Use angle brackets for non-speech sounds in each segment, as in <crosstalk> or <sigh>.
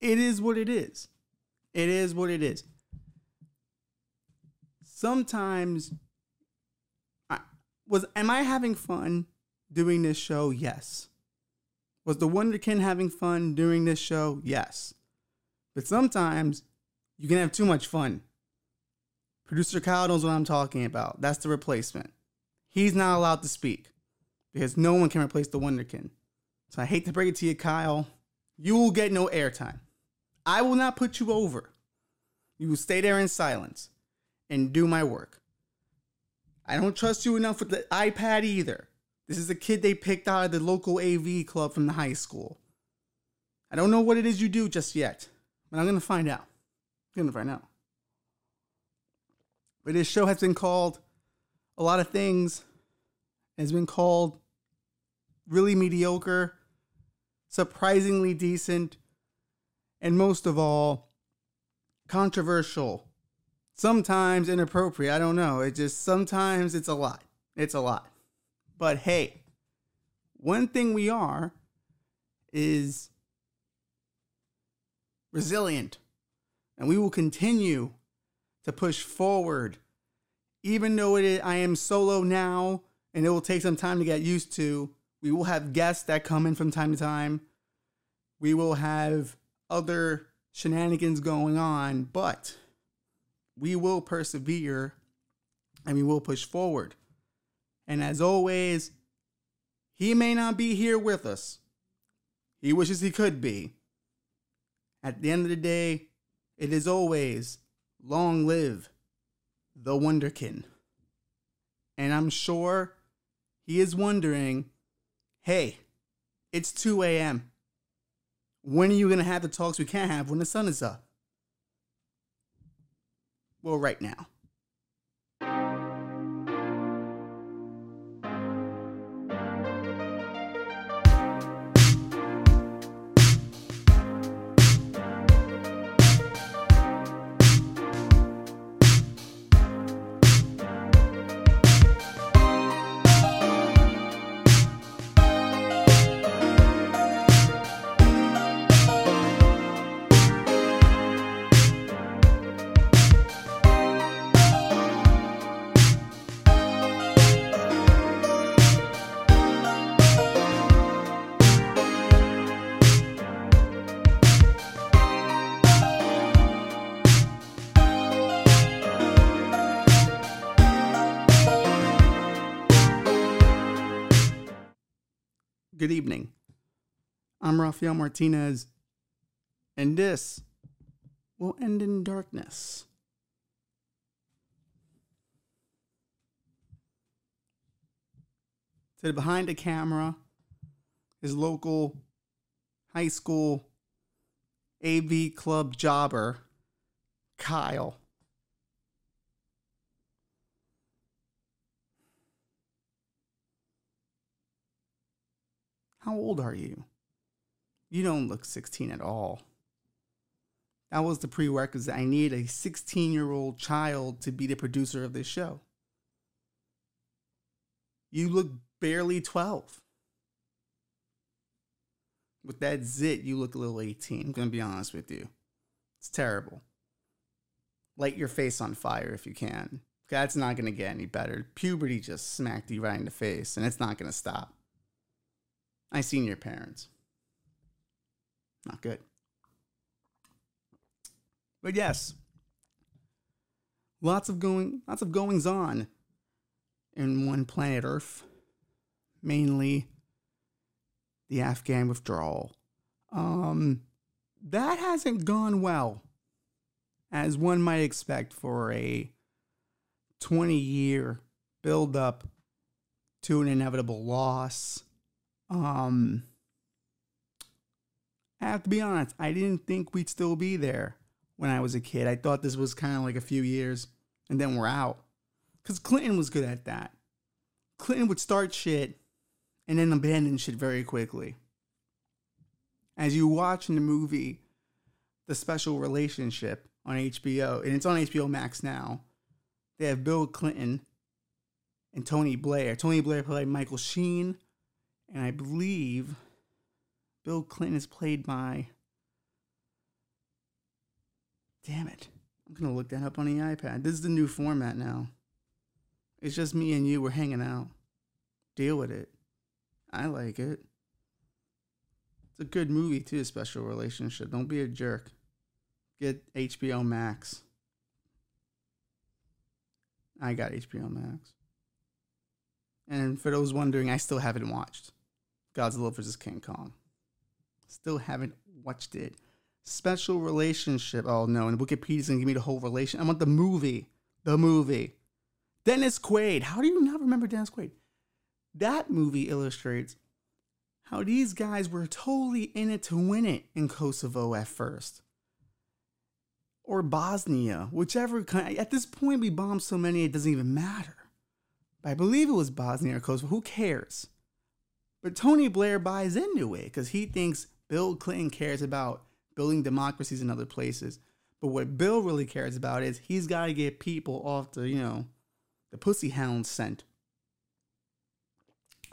it is what it is. It is what it is. Sometimes I was am I having fun doing this show? Yes. Was the Wonderkin having fun during this show? Yes. But sometimes you can have too much fun. Producer Kyle knows what I'm talking about. That's the replacement. He's not allowed to speak because no one can replace the Wonderkin. So I hate to break it to you, Kyle. You will get no airtime. I will not put you over. You will stay there in silence and do my work. I don't trust you enough with the iPad either. This is a kid they picked out of the local AV club from the high school. I don't know what it is you do just yet, but I'm going to find out. I'm going to find out. But this show has been called a lot of things. It has been called really mediocre, surprisingly decent, and most of all, controversial. Sometimes inappropriate. I don't know. It just sometimes it's a lot. It's a lot. But hey, one thing we are is resilient. And we will continue to push forward. Even though it is, I am solo now and it will take some time to get used to, we will have guests that come in from time to time. We will have other shenanigans going on, but we will persevere and we will push forward. And as always, he may not be here with us. He wishes he could be. At the end of the day, it is always long live the Wonderkin. And I'm sure he is wondering hey, it's 2 a.m. When are you going to have the talks we can't have when the sun is up? Well, right now. Good evening. I'm Rafael Martinez, and this will end in darkness. To behind the camera, his local high school AV club jobber, Kyle. How old are you? You don't look 16 at all. That was the prerequisite. I need a 16 year old child to be the producer of this show. You look barely 12. With that zit, you look a little 18. I'm going to be honest with you. It's terrible. Light your face on fire if you can. That's not going to get any better. Puberty just smacked you right in the face, and it's not going to stop. I seen your parents. Not good. But yes, lots of going lots of goings on in one planet Earth, mainly the Afghan withdrawal. Um, that hasn't gone well, as one might expect for a 20 year build up to an inevitable loss um, I have to be honest, I didn't think we'd still be there when I was a kid. I thought this was kind of like a few years and then we're out. Because Clinton was good at that. Clinton would start shit and then abandon shit very quickly. As you watch in the movie, The Special Relationship on HBO, and it's on HBO Max now, they have Bill Clinton and Tony Blair. Tony Blair played Michael Sheen and I believe Bill Clinton is played by Damn it. I'm going to look that up on the iPad. This is the new format now. It's just me and you. We're hanging out. Deal with it. I like it. It's a good movie, too, Special Relationship. Don't be a jerk. Get HBO Max. I got HBO Max. And for those wondering, I still haven't watched Godzilla vs. King Kong. Still haven't watched it. Special relationship. Oh no, and Wikipedia's gonna give me the whole relation. I want the movie. The movie. Dennis Quaid. How do you not remember Dennis Quaid? That movie illustrates how these guys were totally in it to win it in Kosovo at first. Or Bosnia, whichever. At this point, we bombed so many it doesn't even matter. But I believe it was Bosnia or Kosovo. Who cares? But Tony Blair buys into it because he thinks Bill Clinton cares about building democracies in other places. But what Bill really cares about is he's got to get people off the, you know, the pussy hound scent.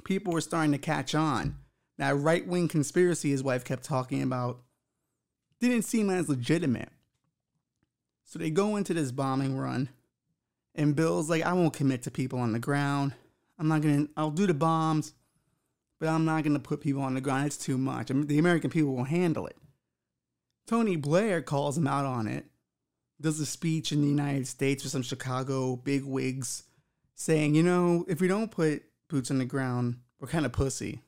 People were starting to catch on. That right wing conspiracy his wife kept talking about didn't seem as legitimate. So they go into this bombing run, and Bill's like, I won't commit to people on the ground. I'm not gonna, I'll do the bombs, but I'm not gonna put people on the ground. It's too much. I mean, the American people will handle it. Tony Blair calls him out on it, does a speech in the United States with some Chicago big wigs saying, you know, if we don't put boots on the ground, we're kind of pussy.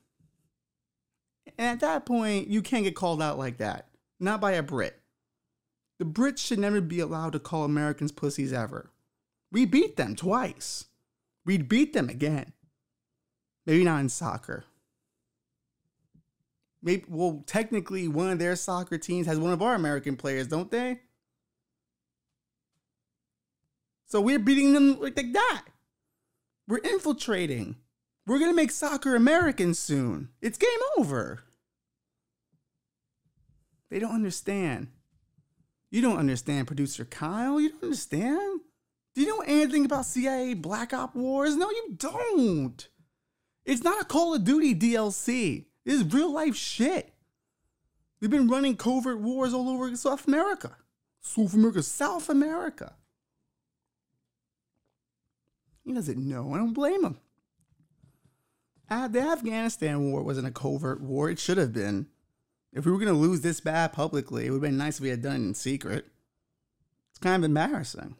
And at that point, you can't get called out like that. Not by a Brit. The Brits should never be allowed to call Americans pussies ever. We beat them twice. We'd beat them again. Maybe not in soccer. Maybe well, technically, one of their soccer teams has one of our American players, don't they? So we're beating them like that. We're infiltrating. We're gonna make soccer American soon. It's game over. They don't understand. You don't understand, producer Kyle. You don't understand. Do you know anything about CIA Black Op Wars? No, you don't. It's not a Call of Duty DLC. This is real life shit. We've been running covert wars all over South America. South America, South America. He doesn't know. I don't blame him. Uh, the Afghanistan war wasn't a covert war. It should have been. If we were going to lose this bad publicly, it would have been nice if we had done it in secret. It's kind of embarrassing.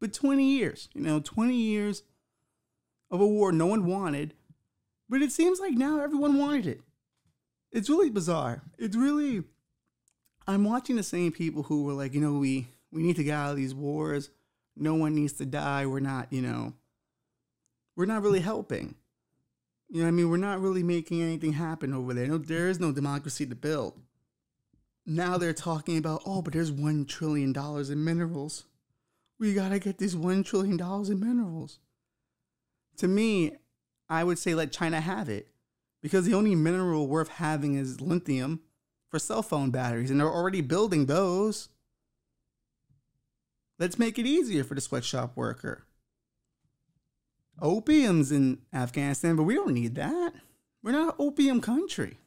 But 20 years, you know, 20 years of a war no one wanted, but it seems like now everyone wanted it. It's really bizarre. It's really I'm watching the same people who were like, you know, we we need to get out of these wars. No one needs to die. We're not, you know, we're not really helping. You know I mean? We're not really making anything happen over there. No, there is no democracy to build. Now they're talking about, oh, but there's one trillion dollars in minerals. We gotta get these one trillion dollars in minerals. To me, I would say let China have it because the only mineral worth having is lithium for cell phone batteries, and they're already building those. Let's make it easier for the sweatshop worker. Opium's in Afghanistan, but we don't need that. We're not an opium country.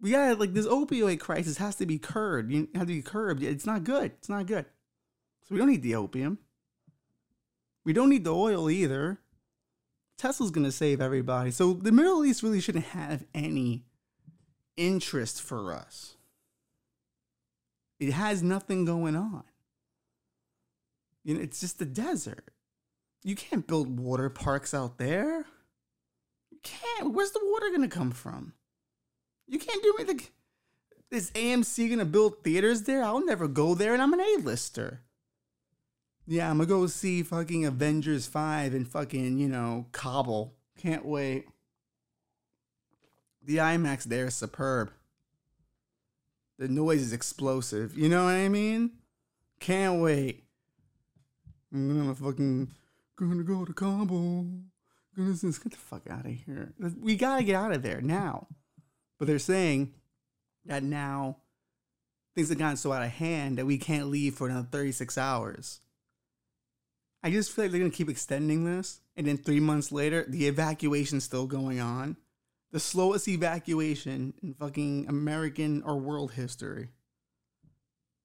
We got like this opioid crisis has to be curbed. You have to be curbed. It's not good. It's not good. So we don't need the opium. We don't need the oil either. Tesla's going to save everybody. So the Middle East really shouldn't have any interest for us. It has nothing going on. You know, it's just a desert. You can't build water parks out there. You can't. Where's the water going to come from? You can't do anything. Is AMC going to build theaters there? I'll never go there and I'm an A-lister. Yeah, I'm gonna go see fucking Avengers 5 and fucking, you know, Kabul. Can't wait. The IMAX there is superb. The noise is explosive. You know what I mean? Can't wait. I'm gonna fucking gonna go to Kabul. Gonna get the fuck out of here. We gotta get out of there now. But they're saying that now things have gotten so out of hand that we can't leave for another 36 hours. I just feel like they're gonna keep extending this, and then three months later, the evacuation's still going on. The slowest evacuation in fucking American or world history.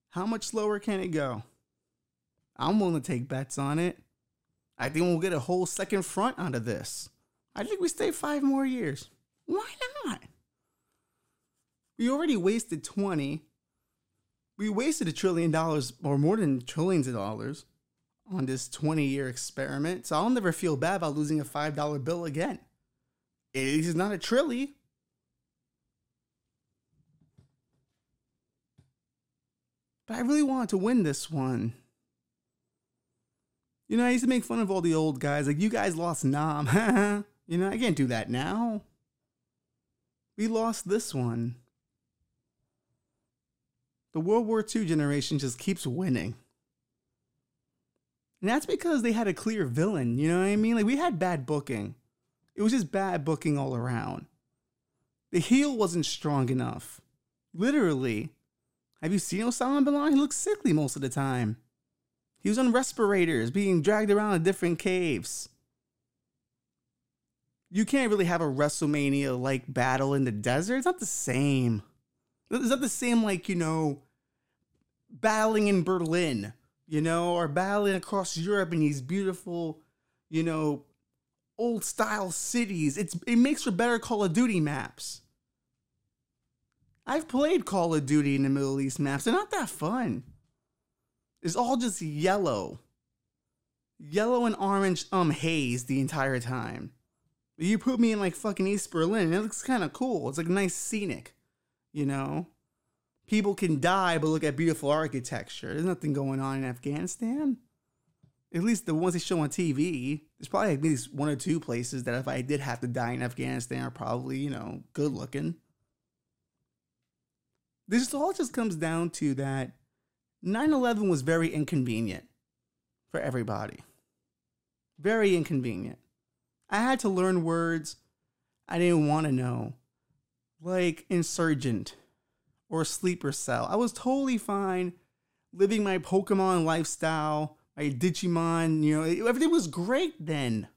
How much slower can it go? I'm willing to take bets on it. I think we'll get a whole second front out of this. I think we stay five more years. Why not? We already wasted 20. We wasted a trillion dollars or more than trillions of dollars on this 20 year experiment. So I'll never feel bad about losing a $5 bill again. It is not a trilly. But I really wanted to win this one. You know, I used to make fun of all the old guys. Like, you guys lost Nam. <laughs> you know, I can't do that now. We lost this one. The World War II generation just keeps winning. And that's because they had a clear villain. You know what I mean? Like, we had bad booking. It was just bad booking all around. The heel wasn't strong enough. Literally. Have you seen Osama bin Laden? He looks sickly most of the time. He was on respirators, being dragged around in different caves. You can't really have a WrestleMania like battle in the desert. It's not the same. It's not the same, like, you know, battling in Berlin, you know, or battling across Europe in these beautiful, you know, old style cities. It's it makes for better Call of Duty maps. I've played Call of Duty in the Middle East maps. They're not that fun. It's all just yellow. Yellow and orange um haze the entire time. You put me in like fucking East Berlin, it looks kind of cool. It's like nice scenic, you know? People can die but look at beautiful architecture. There's nothing going on in Afghanistan at least the ones they show on TV, there's probably at least one or two places that if I did have to die in Afghanistan are probably, you know, good looking. This all just comes down to that 9 11 was very inconvenient for everybody. Very inconvenient. I had to learn words I didn't want to know, like insurgent or sleeper cell. I was totally fine living my Pokemon lifestyle I Digimon, you know, everything was great then.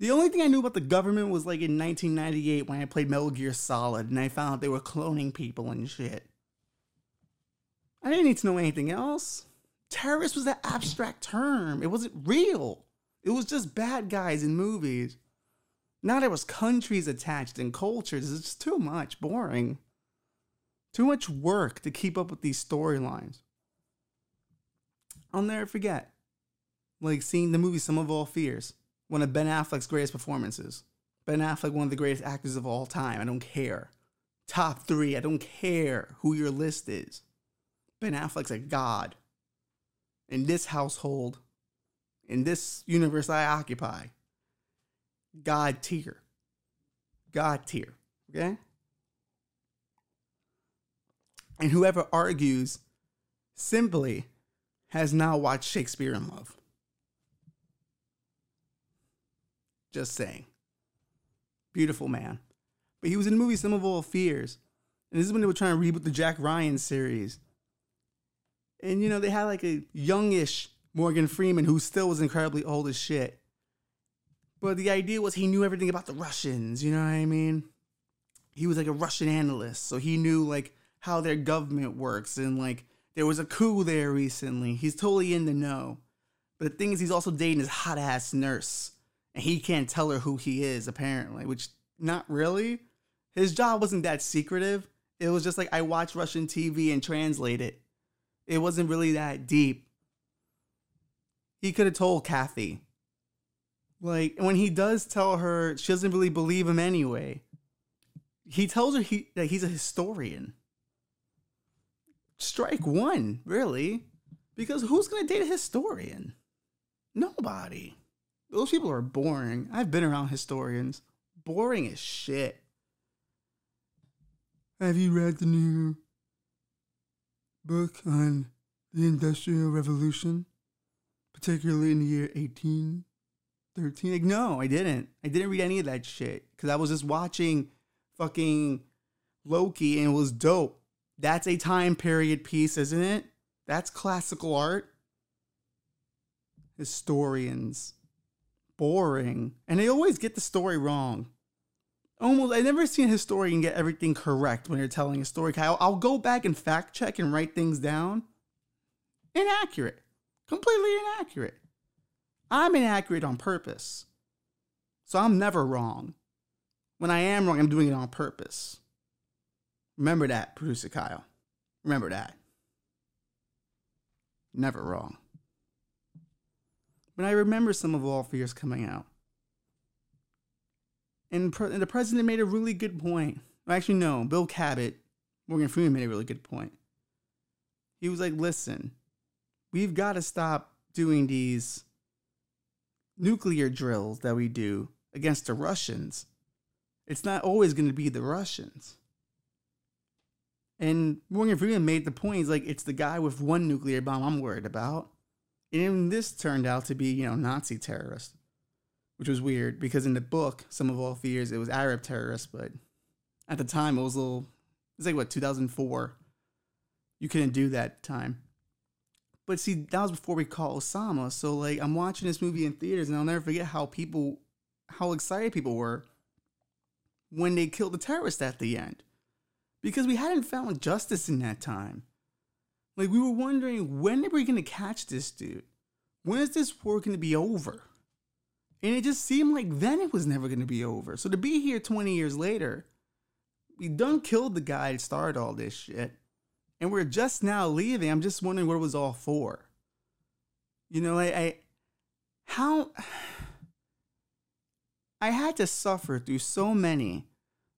The only thing I knew about the government was like in 1998 when I played Metal Gear Solid and I found out they were cloning people and shit. I didn't need to know anything else. Terrorist was an abstract term. It wasn't real. It was just bad guys in movies. Now there was countries attached and cultures. It's just too much, boring. Too much work to keep up with these storylines. I'll never forget, like seeing the movie Sum of All Fears, one of Ben Affleck's greatest performances. Ben Affleck, one of the greatest actors of all time. I don't care. Top three. I don't care who your list is. Ben Affleck's a god. In this household, in this universe I occupy, God tier. God tier. Okay? And whoever argues simply has now watched Shakespeare in Love. Just saying. Beautiful man. But he was in the movie Sum of All Fears. And this is when they were trying to reboot the Jack Ryan series. And, you know, they had like a youngish Morgan Freeman who still was incredibly old as shit. But the idea was he knew everything about the Russians, you know what I mean? He was like a Russian analyst, so he knew like how their government works and like there was a coup there recently. He's totally in the know. But the thing is, he's also dating his hot ass nurse. And he can't tell her who he is, apparently, which not really. His job wasn't that secretive. It was just like I watch Russian TV and translate it. It wasn't really that deep. He could have told Kathy. Like, when he does tell her, she doesn't really believe him anyway. He tells her he that he's a historian strike one, really. Because who's going to date a historian? Nobody. Those people are boring. I've been around historians. Boring as shit. Have you read the new book on the Industrial Revolution? Particularly in the year 1813? Like, no, I didn't. I didn't read any of that shit. Because I was just watching fucking Loki and it was dope. That's a time period piece, isn't it? That's classical art. Historians. Boring. And they always get the story wrong. almost I never seen a historian get everything correct when they're telling a story. I'll, I'll go back and fact check and write things down. Inaccurate, completely inaccurate. I'm inaccurate on purpose, so I'm never wrong. When I am wrong, I'm doing it on purpose. Remember that, producer Kyle. Remember that. Never wrong. But I remember Sum of All Fears coming out. And, pre- and the president made a really good point. Actually, no, Bill Cabot, Morgan Freeman made a really good point. He was like, listen, we've got to stop doing these nuclear drills that we do against the Russians. It's not always going to be the Russians. And Morgan Freeman made the point, he's like, it's the guy with one nuclear bomb I'm worried about. And this turned out to be, you know, Nazi terrorists which was weird because in the book, Sum of All Fears, it was Arab terrorists, but at the time it was a little, it was like what, 2004. You couldn't do that time. But see, that was before we caught Osama. So like I'm watching this movie in theaters and I'll never forget how people how excited people were when they killed the terrorist at the end. Because we hadn't found justice in that time. Like we were wondering when are we gonna catch this dude? When is this war gonna be over? And it just seemed like then it was never going to be over. So to be here 20 years later, we done killed the guy that started all this shit. And we're just now leaving. I'm just wondering what it was all for. You know, I, I how <sighs> I had to suffer through so many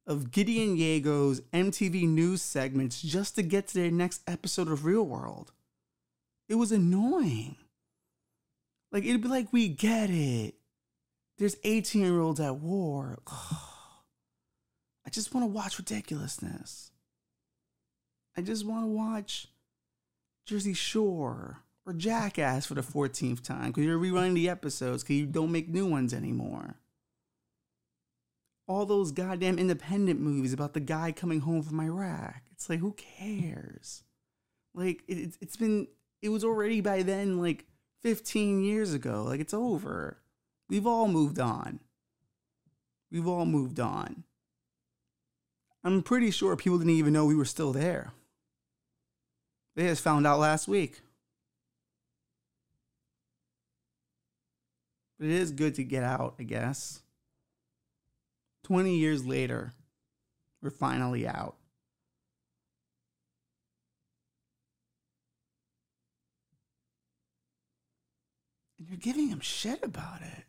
of Gideon Yago's MTV news segments just to get to their next episode of Real World. It was annoying. Like it'd be like, we get it. There's 18 year olds at war. <sighs> I just want to watch ridiculousness. I just want to watch Jersey Shore or Jackass for the 14th time because you're rerunning the episodes because you don't make new ones anymore. All those goddamn independent movies about the guy coming home from Iraq. It's like, who cares? Like, it, it's been, it was already by then like 15 years ago. Like, it's over. We've all moved on. We've all moved on. I'm pretty sure people didn't even know we were still there. They just found out last week. But it is good to get out, I guess. 20 years later, we're finally out. And you're giving him shit about it.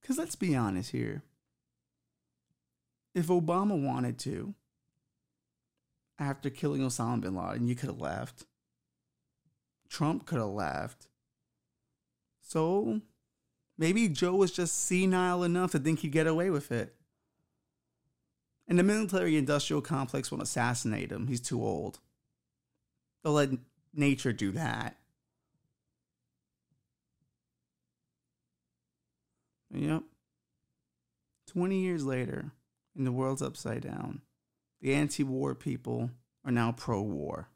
Because let's be honest here. If Obama wanted to, after killing Osama bin Laden, you could have left. Trump could have left. So maybe Joe was just senile enough to think he'd get away with it. And the military industrial complex won't assassinate him. He's too old. They'll let nature do that. Yep. 20 years later, and the world's upside down, the anti war people are now pro war.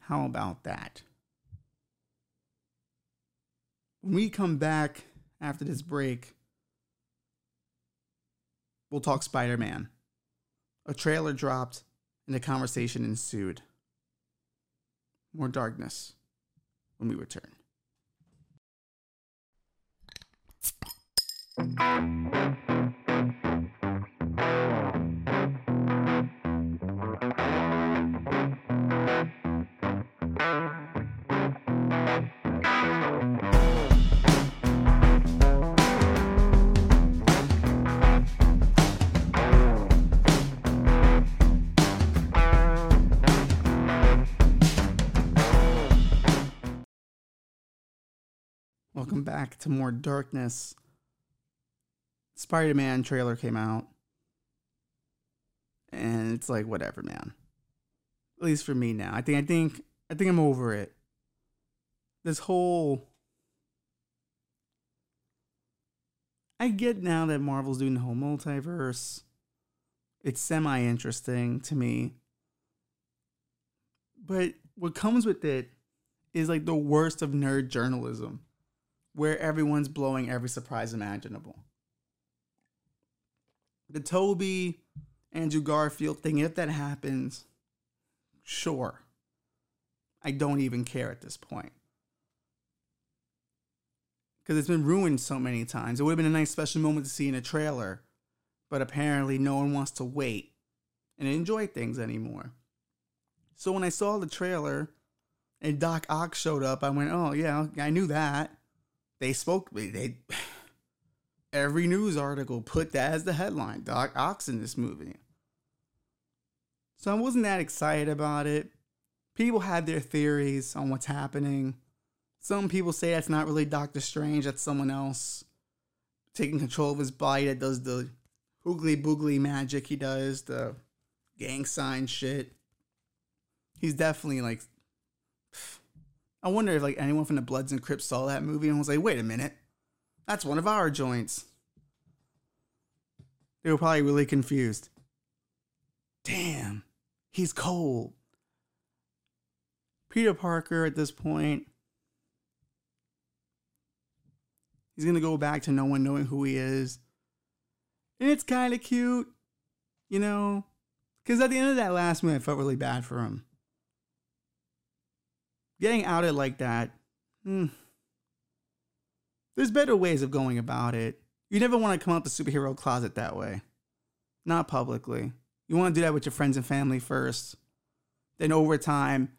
How about that? When we come back after this break, we'll talk Spider Man. A trailer dropped, and a conversation ensued. More darkness when we return. Welcome back to more darkness. Spider Man trailer came out. And it's like whatever, man. At least for me now. I think I think I think I'm over it. This whole I get now that Marvel's doing the whole multiverse. It's semi interesting to me. But what comes with it is like the worst of nerd journalism where everyone's blowing every surprise imaginable. the Tobey, Andrew Garfield thing, if that happens, sure. I don't even care at this point. Because it's been ruined so many times. It would have been a nice special moment to see in a trailer, but apparently no one wants to wait and enjoy things anymore. So when I saw the trailer and Doc Ock showed up, I went, "Oh yeah, I knew that." They spoke. They every news article put that as the headline: Doc Ock's in this movie. So I wasn't that excited about it. People had their theories on what's happening. Some people say that's not really Doctor Strange, that's someone else taking control of his body that does the hoogly boogly magic he does, the gang sign shit. He's definitely like. I wonder if like anyone from the Bloods and Crips saw that movie and was like, "Wait a minute, that's one of our joints." They were probably really confused. Damn, he's cold. Peter Parker at this point He's to go back to no one knowing who he is. And it's kind of cute, you know? Because at the end of that last movie, I felt really bad for him. Getting outed like that, hmm. There's better ways of going about it. You never want to come out the superhero closet that way. Not publicly. You want to do that with your friends and family first. Then over time,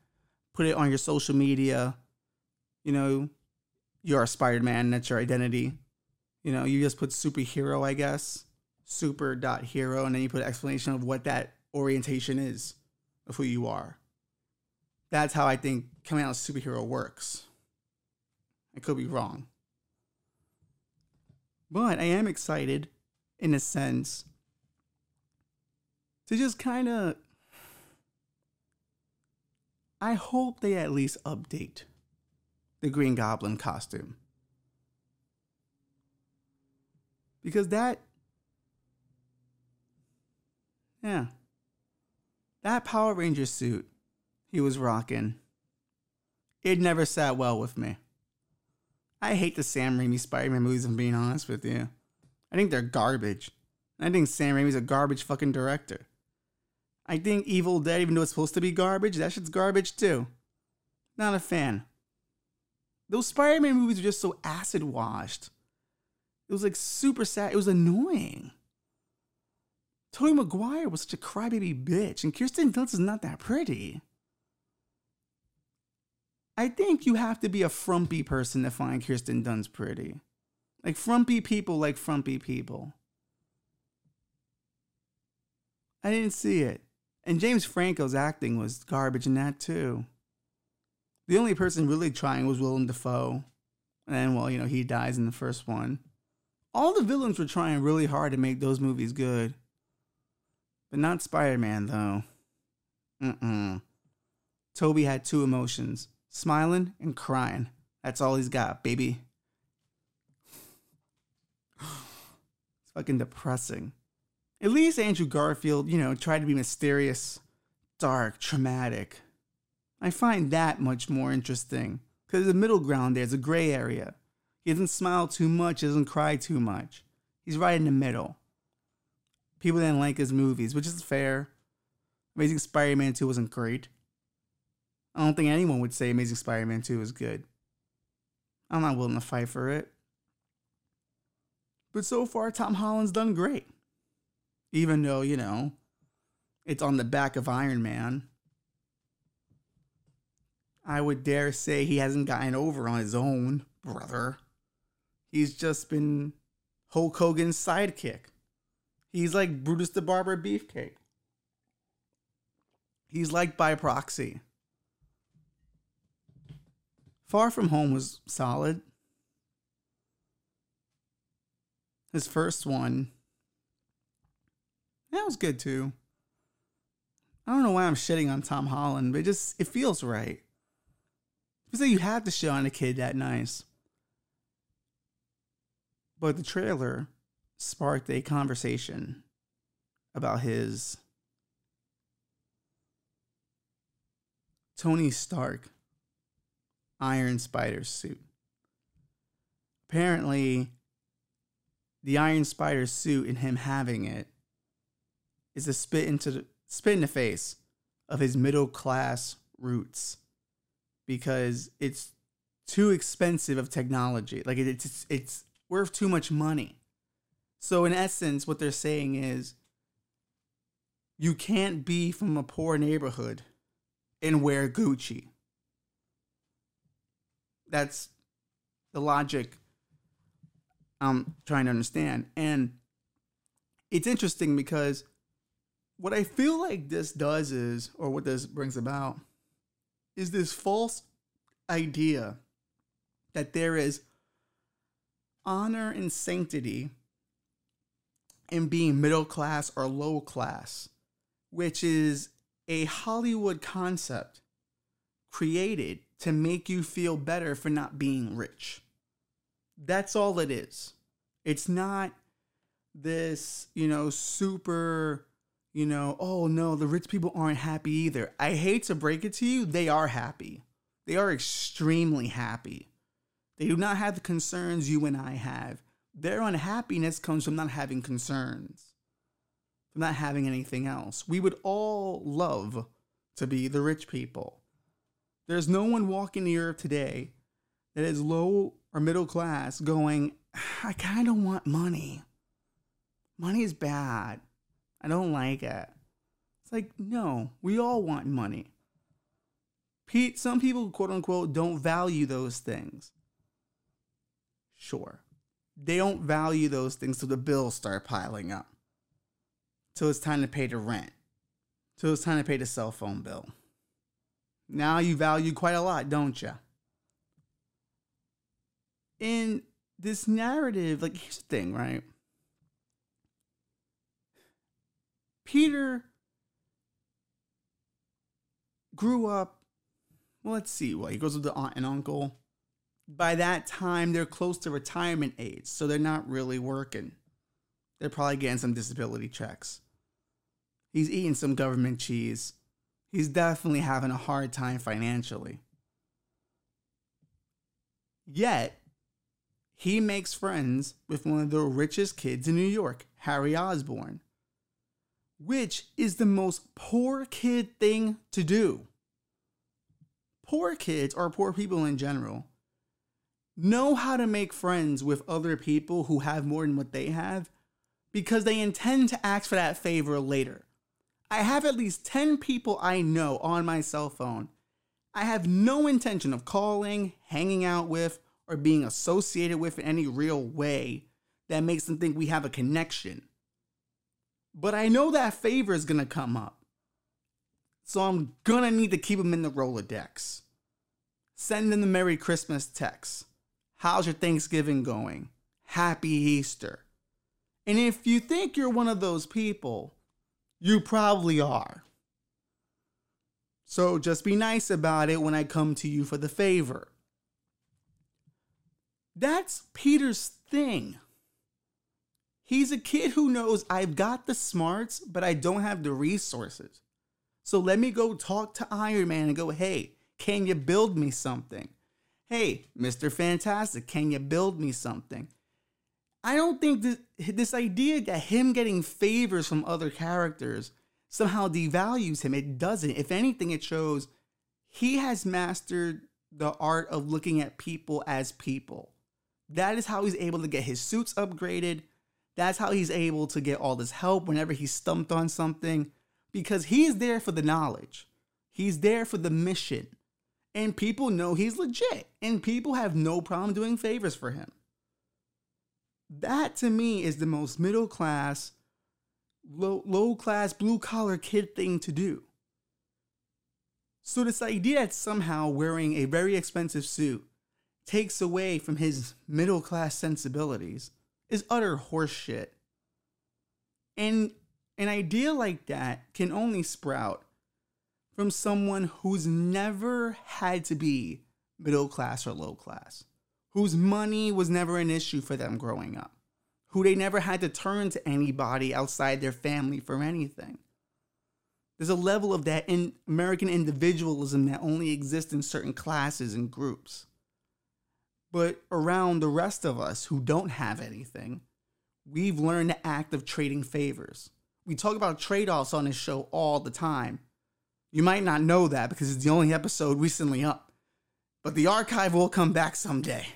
put it on your social media. You know, you're a Spider-Man, that's your identity. You know, you just put superhero, I guess, super dot hero, and then you put an explanation of what that orientation is of who you are. That's how I think coming out of superhero works. I could be wrong. But I am excited in a sense to just kind of I hope they at least update the Green Goblin costume. Because that, yeah, that Power Ranger suit he was rocking, it never sat well with me. I hate the Sam Raimi Spider Man movies, I'm being honest with you. I think they're garbage. I think Sam Raimi's a garbage fucking director. I think Evil Dead, even though it's supposed to be garbage, that shit's garbage too. Not a fan. Those Spider Man movies are just so acid washed. It was like super sad. It was annoying. Tobey Maguire was such a crybaby bitch, and Kirsten Dunst is not that pretty. I think you have to be a frumpy person to find Kirsten Dunst pretty. Like frumpy people like frumpy people. I didn't see it. And James Franco's acting was garbage in that too. The only person really trying was Willem Dafoe. And well, you know, he dies in the first one. All the villains were trying really hard to make those movies good. But not Spider Man, though. Mm-mm. Tobey had two emotions smiling and crying. That's all he's got, baby. it's fucking depressing. At least Andrew Garfield, you know, tried to be mysterious, dark, traumatic. I find that much more interesting because the middle ground there's a gray area. He doesn't smile too much, he doesn't cry too much. He's right in the middle. People didn't like his movies, which is fair. Amazing Spider Man 2 wasn't great. I don't think anyone would say Amazing Spider Man 2 is good. I'm not willing to fight for it. But so far, Tom Holland's done great. Even though, you know, it's on the back of Iron Man. I would dare say he hasn't gotten over on his own, brother. He's just been Hulk Hogan's sidekick. He's like Brutus the Barber Beefcake. He's like by proxy. Far From Home was solid. His first one, that was good too. I don't know why I'm shitting on Tom Holland, but it just it feels right. You say you had to show on a kid that nice. But the trailer sparked a conversation about his Tony Stark Iron Spider suit. Apparently, the Iron Spider suit and him having it is a spit into the spit in the face of his middle class roots because it's too expensive of technology. Like it, it's it's worth too much money. So in essence, what they're saying is you can't be from a poor neighborhood and wear Gucci. That's the logic I'm trying to understand. And it's interesting because what I feel like this does is, or what this brings about, is this false idea that there is honor and sanctity in being middle class or low class, which is a Hollywood concept created to make you feel better for not being rich. That's all it is. It's not this, you know, super, you know, oh no, the rich people aren't happy either. I hate to break it to you, they are happy. They are extremely happy. They do not have the concerns you and I have. Their unhappiness comes from not having concerns, from not having anything else. We would all love to be the rich people. There's no one walking the earth today that is low or middle class going, I kind of want money. Money is bad. I don't like it. It's like, no, we all want money. Pete, some people, quote unquote, don't value those things. Sure. They don't value those things till the bills start piling up. Till it's time to pay the rent. Till it's time to pay the cell phone bill. Now you value quite a lot, don't you? In this narrative, like, here's the thing, right? Peter grew up. Well, let's see. Well, he goes with the aunt and uncle. By that time, they're close to retirement age, so they're not really working. They're probably getting some disability checks. He's eating some government cheese. He's definitely having a hard time financially. Yet, he makes friends with one of the richest kids in New York, Harry Osborn, which is the most poor kid thing to do. Poor kids, or poor people in general, know how to make friends with other people who have more than what they have because they intend to ask for that favor later. I have at least 10 people I know on my cell phone. I have no intention of calling, hanging out with, or being associated with in any real way that makes them think we have a connection. But I know that favor is gonna come up. So I'm gonna need to keep them in the Rolodex. Send them the Merry Christmas text. How's your Thanksgiving going? Happy Easter. And if you think you're one of those people, you probably are. So just be nice about it when I come to you for the favor. That's Peter's thing. He's a kid who knows I've got the smarts, but I don't have the resources. So let me go talk to Iron Man and go, hey, can you build me something? Hey, Mr. Fantastic, can you build me something? I don't think this, this idea that him getting favors from other characters somehow devalues him. It doesn't. If anything, it shows he has mastered the art of looking at people as people. That is how he's able to get his suits upgraded. That's how he's able to get all this help whenever he's stumped on something because he's there for the knowledge. He's there for the mission. And people know he's legit. And people have no problem doing favors for him. That to me is the most middle class, low, class, blue collar kid thing to do. So, this idea that somehow wearing a very expensive suit takes away from his middle class sensibilities is utter horseshit. And an idea like that can only sprout from someone who's never had to be middle class or low class, whose money was never an issue for them growing up, who they never had to turn to anybody outside their family for anything. There's a level of that in American individualism that only exists in certain classes and groups. But around the rest of us who don't have anything, we've learned the act of trading favors. We talk about trade offs on this show all the time. You might not know that because it's the only episode recently up. But the archive will come back someday.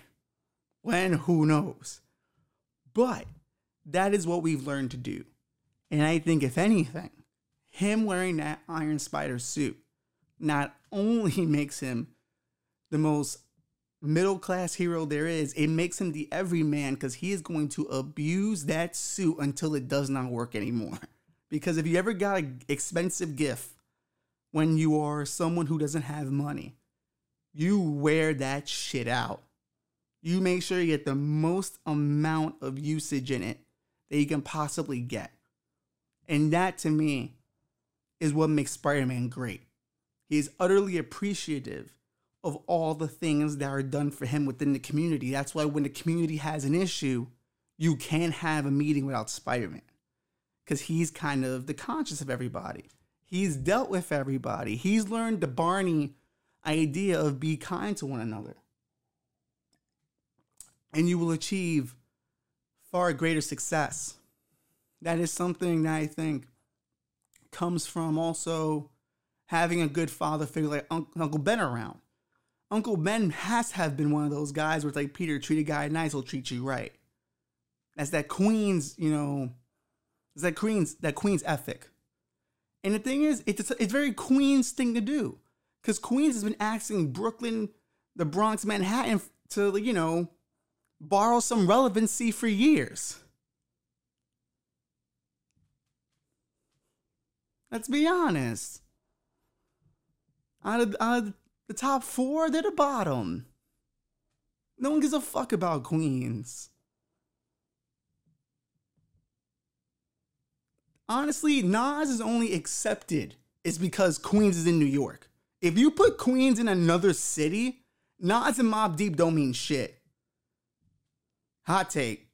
When, who knows? But that is what we've learned to do. And I think, if anything, him wearing that Iron Spider suit not only <laughs> makes him the most middle class hero there is, it makes him the everyman because he is going to abuse that suit until it does not work anymore. <laughs> Because if you ever got an expensive gift when you are someone who doesn't have money, you wear that shit out. You make sure you get the most amount of usage in it that you can possibly get. And that to me is what makes Spider Man great. He is utterly appreciative of all the things that are done for him within the community. That's why when the community has an issue, you can't have a meeting without Spider Man because he's kind of the conscience of everybody. He's dealt with everybody. He's learned the Barney idea of be kind to one another. And you will achieve far greater success. That is something that I think comes from also having a good father figure like Uncle Ben around. Uncle Ben has have been one of those guys where it's like Peter, treat a guy nice, he'll treat you right. That's that Queen's, you know, it's that Queen's that Queen's ethic. And the thing is, it's it's very Queen's thing to do, because Queens has been asking Brooklyn, the Bronx, Manhattan to you know borrow some relevancy for years. Let's be honest. Out of, out of the top four, they're the bottom. No one gives a fuck about Queens. Honestly, Nas is only accepted is because Queens is in New York. If you put Queens in another city, Nas and Mobb Deep don't mean shit. Hot take.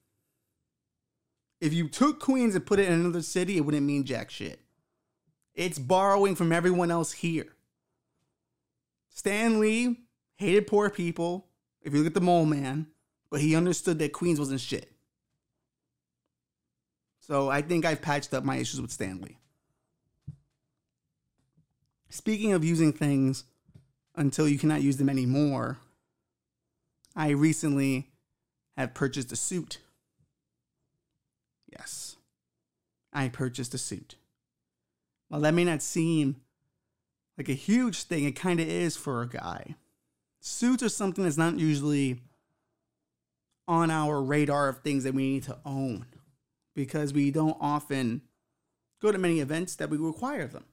If you took Queens and put it in another city, it wouldn't mean jack shit. It's borrowing from everyone else here. Stan Lee hated poor people, if you look at the mole man, but he understood that Queens wasn't shit. So I think I've patched up my issues with Stan Lee. Speaking of using things until you cannot use them anymore, I recently have purchased a suit. Yes, I purchased a suit. While that may not seem like a huge thing, it kind of is for a guy. Suits are something that's not usually on our radar of things that we need to own because we don't often go to many events that we require them.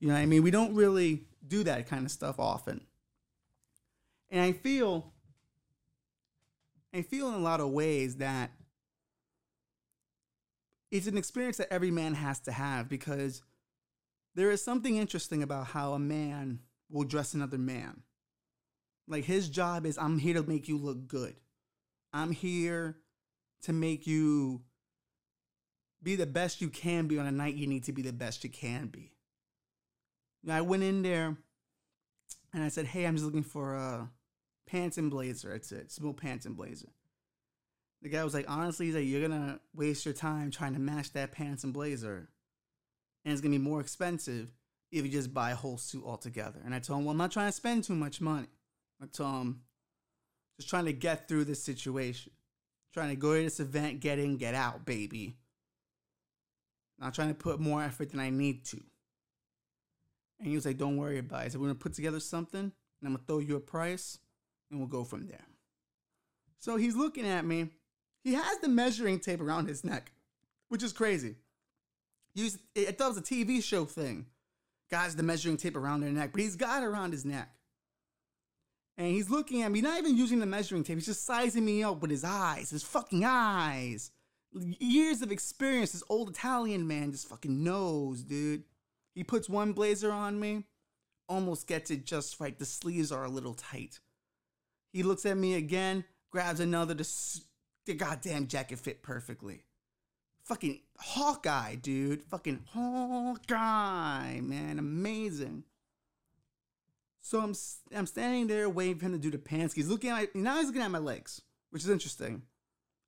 You know I mean? We don't really do that kind of stuff often. And I feel I feel in a lot of ways that it's an experience that every man has to have because there is something interesting about how a man will dress another man. Like his job is I'm here to make you look good. I'm here to make you be the best you can be on a night you need to be the best you can be. I went in there and I said, Hey, I'm just looking for a pants and blazer. That's it. Small pants and blazer. The guy was like, honestly, he's like, you're gonna waste your time trying to match that pants and blazer and it's gonna be more expensive if you just buy a whole suit altogether. And I told him, well, I'm not trying to spend too much money. I told him, just trying to get through this situation, trying to go to this event, get in, get out, baby. Not trying to put more effort than I need to. And he was like, don't worry about it. I said, we're gonna put together something, and I'm gonna throw you a price, and we'll go from there. So he's looking at me. He has the measuring tape around his neck, which is crazy. It was a TV show thing. Guys, the measuring tape around their neck, but he's got it around his neck. And he's looking at me, not even using the measuring tape. He's just sizing me up with his eyes, his fucking eyes. Years of experience, this old Italian man just fucking knows, dude. He puts one blazer on me, almost gets it just right. The sleeves are a little tight. He looks at me again, grabs another. The, the goddamn jacket fit perfectly fucking Hawkeye, dude. Fucking Hawkeye, man. Amazing. So I'm I'm standing there waiting for him to do the pants. He's looking at my now he's looking at my legs, which is interesting.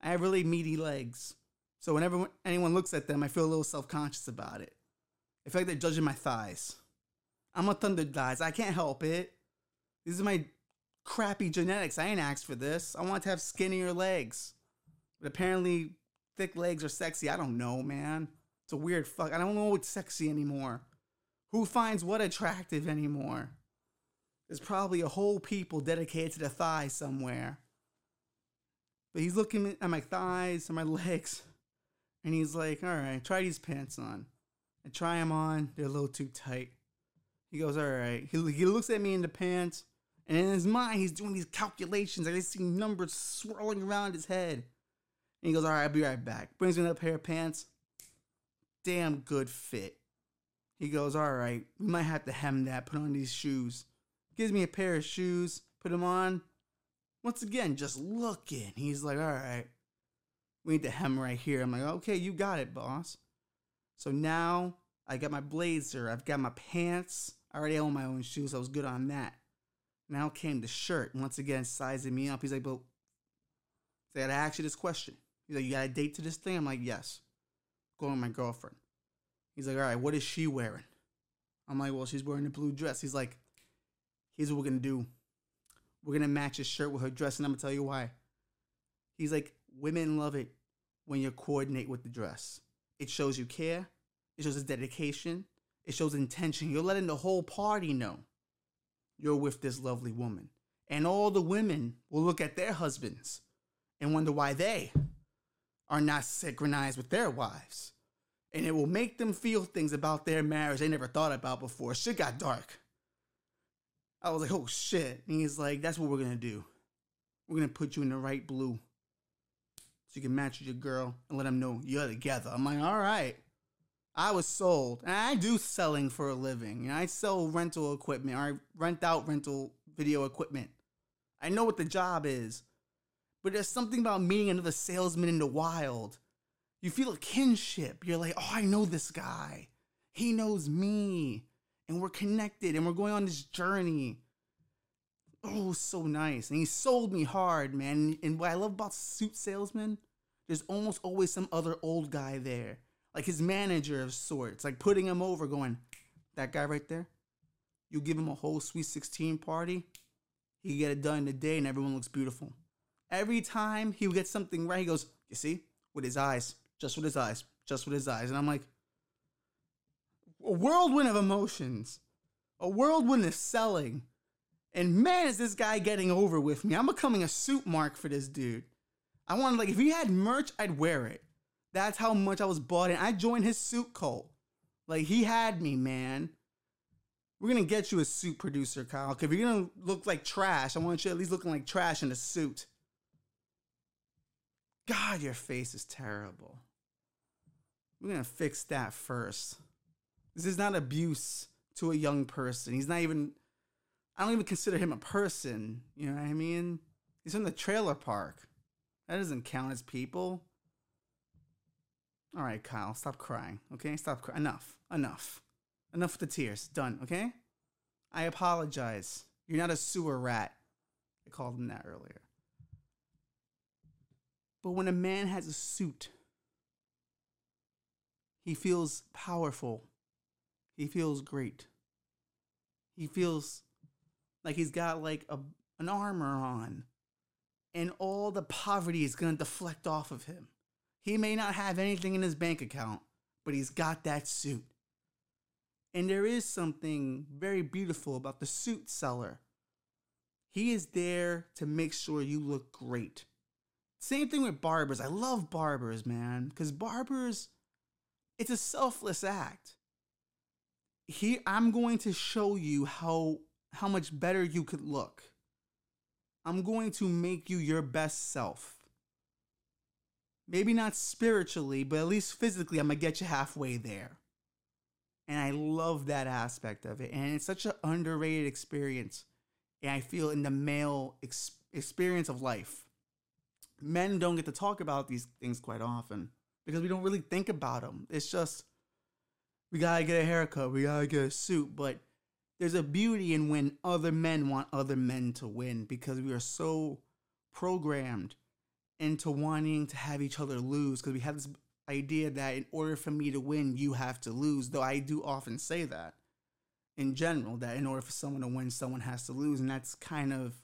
I have really meaty legs. So whenever anyone looks at them, I feel a little self conscious about it. I feel like they're judging my thighs. I'm a thunder thighs. I can't help it. These are my crappy genetics. I ain't asked for this. I want to have skinnier legs. But apparently, thick legs are sexy. I don't know, man. It's a weird fuck. I don't know what's sexy anymore. Who finds what attractive anymore? There's probably a whole people dedicated to the thighs somewhere. But he's looking at my thighs and my <laughs> legs, and he's like, "All right, try these pants on." I try them on; they're a little too tight. He goes, "All right." He, he looks at me in the pants, and in his mind, he's doing these calculations. I see numbers swirling around his head. And he goes, All right, I'll be right back. Brings me another pair of pants. Damn good fit. He goes, All right, we might have to hem that, put on these shoes. Gives me a pair of shoes, put them on. Once again, just looking. He's like, All right, we need to hem right here. I'm like, Okay, you got it, boss. So now I got my blazer, I've got my pants. I already own my own shoes, I was good on that. Now came the shirt. Once again, sizing me up. He's like, but I gotta ask you this question. He's like, you got a date to this thing? I'm like, yes. Going with my girlfriend. He's like, all right, what is she wearing? I'm like, well, she's wearing a blue dress. He's like, here's what we're gonna do. We're gonna match his shirt with her dress, and I'm gonna tell you why. He's like, women love it when you coordinate with the dress. It shows you care. It shows a dedication. It shows intention. You're letting the whole party know you're with this lovely woman. And all the women will look at their husbands and wonder why they are not synchronized with their wives. And it will make them feel things about their marriage they never thought about before. Shit got dark. I was like, oh shit. And he's like, that's what we're gonna do. We're gonna put you in the right blue. So you can match with your girl and let them know you're together. I'm like, all right. I was sold. And I do selling for a living. You know, I sell rental equipment or I rent out rental video equipment. I know what the job is. But there's something about meeting another salesman in the wild. You feel a kinship. You're like, oh, I know this guy. He knows me. And we're connected and we're going on this journey. Oh, so nice. And he sold me hard, man. And what I love about suit salesmen, there's almost always some other old guy there like his manager of sorts, like putting him over, going, that guy right there, you give him a whole Sweet 16 party, he get it done in a day and everyone looks beautiful. Every time he gets something right, he goes, you see, with his eyes, just with his eyes, just with his eyes. And I'm like, a whirlwind of emotions, a whirlwind of selling. And man, is this guy getting over with me. I'm becoming a suit mark for this dude. I want like if he had merch, I'd wear it. That's how much I was bought in. I joined his suit cult. Like he had me, man. We're gonna get you a suit producer, Kyle. Cause if you're gonna look like trash, I want you at least looking like trash in a suit. God, your face is terrible. We're gonna fix that first. This is not abuse to a young person. He's not even I don't even consider him a person. You know what I mean? He's from the trailer park. That doesn't count as people. All right, Kyle, stop crying. Okay, stop crying. Enough. Enough. Enough with the tears. Done. Okay. I apologize. You're not a sewer rat. I called him that earlier. But when a man has a suit, he feels powerful. He feels great. He feels like he's got like a, an armor on, and all the poverty is going to deflect off of him. He may not have anything in his bank account, but he's got that suit. And there is something very beautiful about the suit seller. He is there to make sure you look great. Same thing with barbers. I love barbers, man, because barbers, it's a selfless act. Here, I'm going to show you how how much better you could look. I'm going to make you your best self maybe not spiritually, but at least physically, I'm gonna get you halfway there. And I love that aspect of it. And it's such an underrated experience. And I feel in the male ex- experience of life, men don't get to talk about these things quite often because we don't really think about them. It's just, we gotta get a haircut, we gotta get a suit. But there's a beauty in when other men want other men to win because we are so programmed into wanting to have each other lose because we have this idea that in order for me to win, you have to lose, though I do often say that in general, that in order for someone to win, someone has to lose. And that's kind of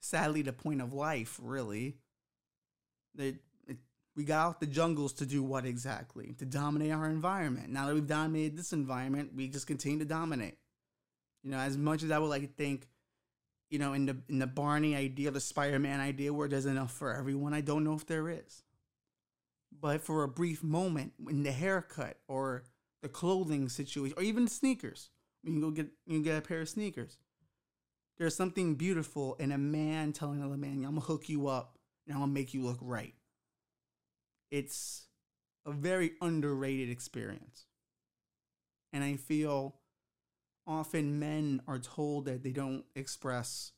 sadly the point of life, really. That we got out the jungles to do what exactly? To dominate our environment. Now that we've dominated this environment, we just continue to dominate. You know, as much as I would like to think, you know, in the in the Barney idea, the Spider-Man idea, where there's enough for everyone, I don't know if there is. But for a brief moment, in the haircut or the clothing situation, or even sneakers, you can go get you get a pair of sneakers. There's something beautiful in a man telling another man, "I'm gonna hook you up and I'm gonna make you look right." It's a very underrated experience, and I feel often men are told that they don't express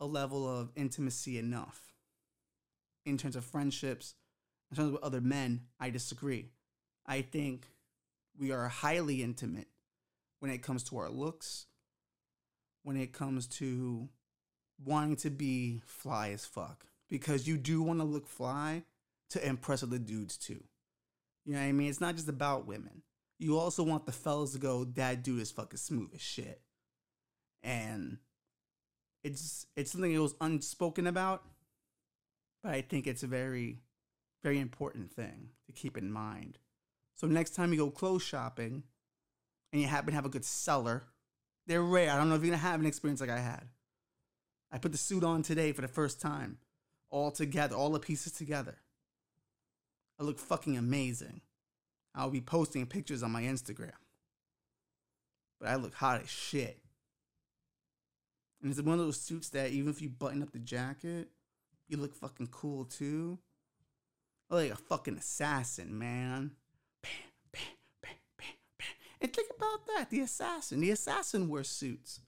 a level of intimacy enough in terms of friendships, in terms of other men. I disagree. I think we are highly intimate when it comes to our looks, when it comes to wanting to be fly as fuck. Because you do want to look fly to impress other dudes too. You know what I mean? It's not just about women. You also want the fellas to go, that dude is fucking smooth as shit. And it's it's something that was unspoken about, but I think it's a very, very important thing to keep in mind. So next time you go clothes shopping, and you happen to have a good seller, they're rare. I don't know if you're gonna have an experience like I had. I put the suit on today for the first time, all together, all the pieces together. I look fucking amazing. I'll be posting pictures on my Instagram. But I look hot as shit. And it's one of those suits that even if you button up the jacket, you look fucking cool too. like a fucking assassin, man. And think about that the assassin. The assassin wears suits,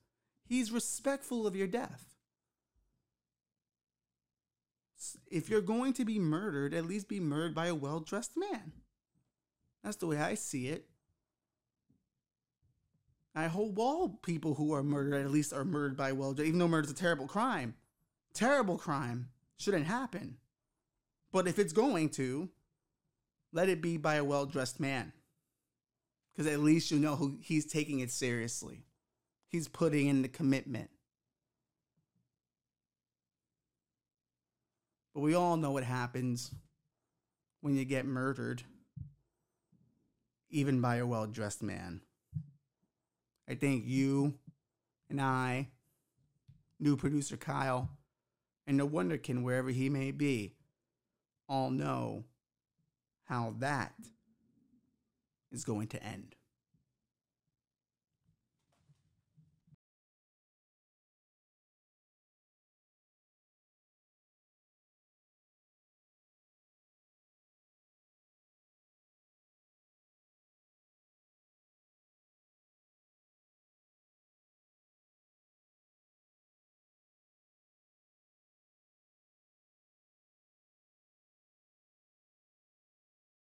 he's respectful of your death. If you're going to be murdered, at least be murdered by a well dressed man. That's the way I see it. I hope all people who are murdered at least are murdered by well, even though murder is a terrible crime. Terrible crime shouldn't happen. But if it's going to, let it be by a well dressed man because at least you know who he's taking it seriously. He's putting in the commitment. But we all know what happens when you get murdered, even by a well dressed man. I think you and I, new producer Kyle, and the Wonderkin, wherever he may be, all know how that is going to end.